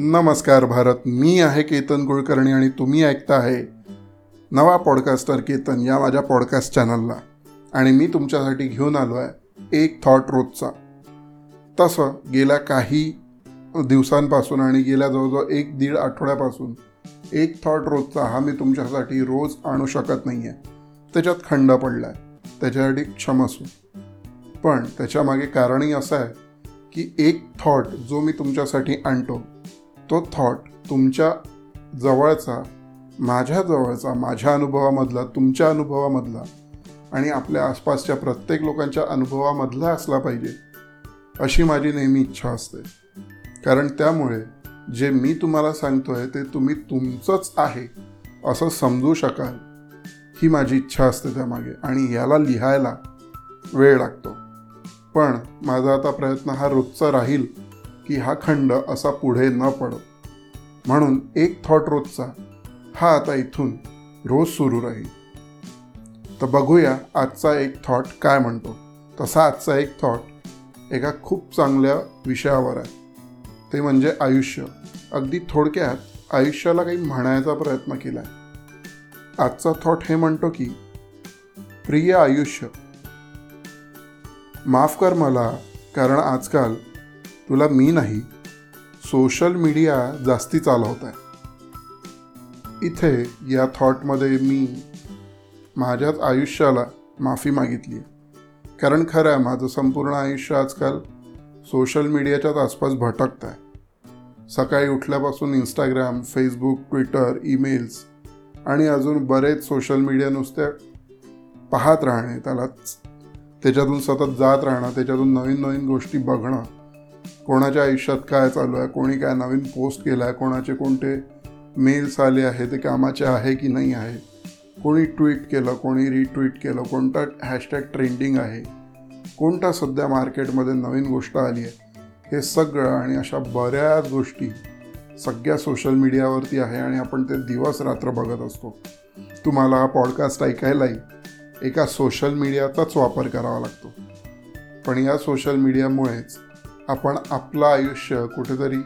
नमस्कार भारत मी आहे केतन कुलकर्णी आणि तुम्ही ऐकता आहे नवा पॉडकास्टर केतन या माझ्या पॉडकास्ट चॅनलला. आणि मी तुमच्यासाठी घेऊन आलो आहे एक थॉट रोजचा. तसं गेल्या काही दिवसांपासून आणि गेल्या जवळजवळ एक दीड आठवड्यापासून एक थॉट रोजचा हा मी तुमच्यासाठी रोज आणू शकत नाही आहे त्याच्यात खंड पडला आहे त्याच्यासाठी क्षमस्व पण त्याच्यामागे कारणही असं आहे की एक थॉट जो मी तुमच्यासाठी आणतो तो थॉट तुमच्या जवळचा माझ्या जवळचा माझ्या अनुभवामधला तुमच्या अनुभवामधला आणि आपल्या आसपासच्या प्रत्येक लोकांच्या अनुभवामधला असला पाहिजे अशी माझी नेहमी इच्छा असते. कारण त्यामुळे जे मी तुम्हाला सांगतो आहे ते तुम्ही तुमचंच आहे असं समजू शकाल ही माझी इच्छा असते त्यामागे. आणि याला लिहायला वेळ लागतो. पण माझा आता प्रयत्न हा रोजचा राहील की हा खंड असा पुढे न पडो. म्हणून एक थॉट रोजचा हा आता इथून रोज सुरू राहील. तर बघूया आजचा एक थॉट काय म्हणतो. तसा आजचा एक थॉट एका खूप चांगल्या विषयावर आहे. ते म्हणजे आयुष्य. अगदी थोडक्यात आयुष्याला काही म्हणायचा प्रयत्न केला. आहे आजचा थॉट हे म्हणतो की प्रिय आयुष्य माफ कर मला कारण आजकाल तुला मी नाही सोशल मीडिया जास्ती चालवत आहे. इथे या थॉटमध्ये मी माझ्याच आयुष्याला माफी मागितली आहे. कारण खरं आहे माझं संपूर्ण आयुष्य आजकाल सोशल मीडियाच्याच आसपास भटकत आहे. सकाळी उठल्यापासून इंस्टाग्राम फेसबुक ट्विटर ईमेल्स आणि अजून बरेच सोशल मीडिया नुसत्या पाहत राहणे त्याला त्याच्यातून सतत जात राहणं त्याच्यातून नवीन नवीन गोष्टी बघणं कोणाच्या आयुष्यात काय चालू आहे कोणी काय नवीन पोस्ट केला आहे कोणाचे कोणते मेल्स आले आहे ते कामाचे आहे की नाही आहे. कोणी ट्विट केलं कोणी रिट्विट केलं कोणता हॅशटॅग ट्रेंडिंग आहे कोणता सध्या मार्केटमध्ये नवीन गोष्ट आली आहे हे सगळं आणि अशा बऱ्याच गोष्टी सगळ्या सोशल मीडियावरती आहे आणि आपण ते दिवस रात्र बघत असतो. तुम्हाला हा पॉडकास्ट ऐकायलाही एका सोशल मीडियाचाच वापर करावा लागतो. पण या सोशल मीडियामुळेच आपण आपलं आयुष्य कुठेतरी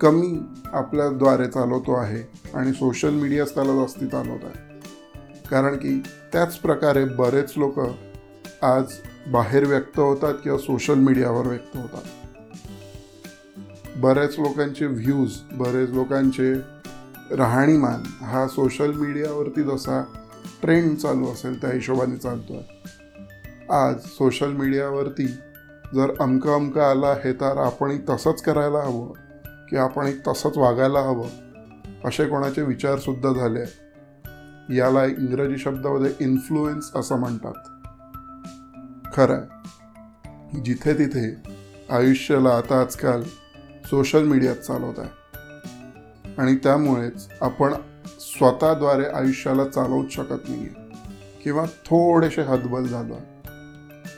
कमी आपल्याद्वारे चालवतो आहे आणि सोशल मीडियाच त्याला जास्ती चालवत आहे. कारण की त्याच प्रकारे बरेच लोक आज बाहेर व्यक्त होतात किंवा सोशल मीडियावर व्यक्त होतात. बऱ्याच लोकांचे व्ह्यूज बरेच लोकांचे राहणीमान हा सोशल मीडियावरती जसा ट्रेंड चालू असेल त्या हिशोबाने चालतो आहे आज सोशल मीडियावरती जर अमकं अमकं आलं आहे तर आपणही तसंच करायला हवं की आपणही तसंच वागायला हवं असे कोणाचे विचारसुद्धा झाले याला इंग्रजी शब्दामध्ये इन्फ्लुएन्स असं म्हणतात. खरं आहे जिथे तिथे आयुष्याला आता आजकाल सोशल मीडियात चालवत आहे. आणि त्यामुळेच आपण स्वतःद्वारे आयुष्याला चालवूच शकत नाही किंवा थोडेसे हतबल झालो आहे.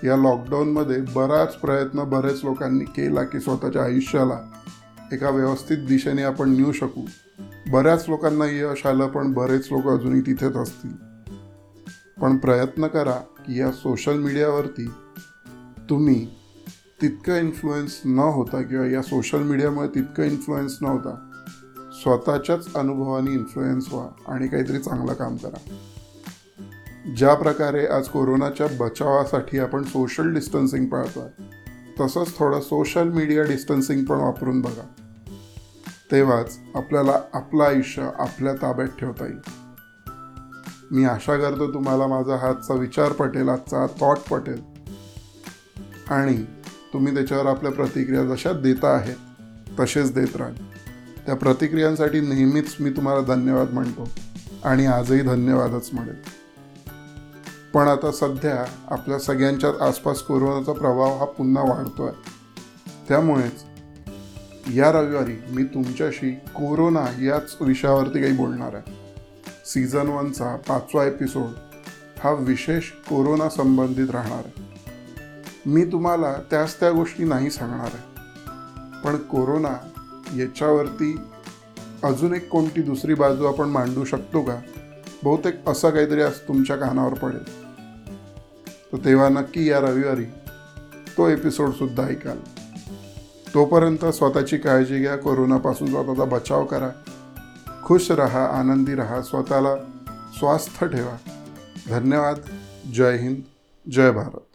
या लॉकडाऊनमध्ये बराच प्रयत्न बऱ्याच लोकांनी केला की स्वतःच्या आयुष्याला एका व्यवस्थित दिशेने आपण नेऊ शकू. बऱ्याच लोकांना यश आलं पण बरेच लोक अजूनही तिथेच असतील. पण प्रयत्न करा की या सोशल मीडियावरती तुम्ही तितकं इन्फ्लुएन्स न होता किंवा या सोशल मीडियामुळे तितकं इन्फ्लुएन्स न होता स्वतःच्याच अनुभवाने इन्फ्लुएन्स व्हा आणि काहीतरी चांगलं काम करा. ज्या प्रकारे आज कोरोनाच्या बचावासाठी आपण सोशल डिस्टन्सिंग पाळतो आहे तसंच थोडं सोशल मीडिया डिस्टन्सिंग पण वापरून बघा. तेव्हाच आपल्याला आपलं आयुष्य आपल्या ताब्यात ठेवता येईल. मी आशा करतो तुम्हाला माझा हातचा विचार पटेल आजचा थॉट पटेल. आणि तुम्ही त्याच्यावर आपल्या प्रतिक्रिया जशा देता आहेत तसेच देत राहाल त्या प्रतिक्रियांसाठी नेहमीच मी तुम्हाला धन्यवाद म्हणतो. आणि आजही धन्यवादच म्हणेल पण आता सध्या आपल्या सगळ्यांच्याच आसपास कोरोनाचा प्रभाव हा पुन्हा वाढतो आहे त्यामुळेच या रविवारी मी तुमच्याशी कोरोना याच विषयावरती काही बोलणार आहे. सीझन वनचा पाचवा एपिसोड हा विशेष कोरोना संबंधित राहणार आहे. मी तुम्हाला त्याच त्या गोष्टी नाही सांगणार आहे. पण कोरोना याच्यावरती अजून एक कोणती दुसरी बाजू आपण मांडू शकतो का? बहुतेक असं काहीतरी आज तुमच्या कानावर पडेल. तर तेव्हा नक्की या रविवारी तो एपिसोडसुद्धा ऐकाल. तोपर्यंत स्वतःची काळजी घ्या कोरोनापासून स्वतःचा बचाव करा. खुश रहा आनंदी रहा स्वतःला स्वास्थ ठेवा. धन्यवाद. जय हिंद. जय भारत.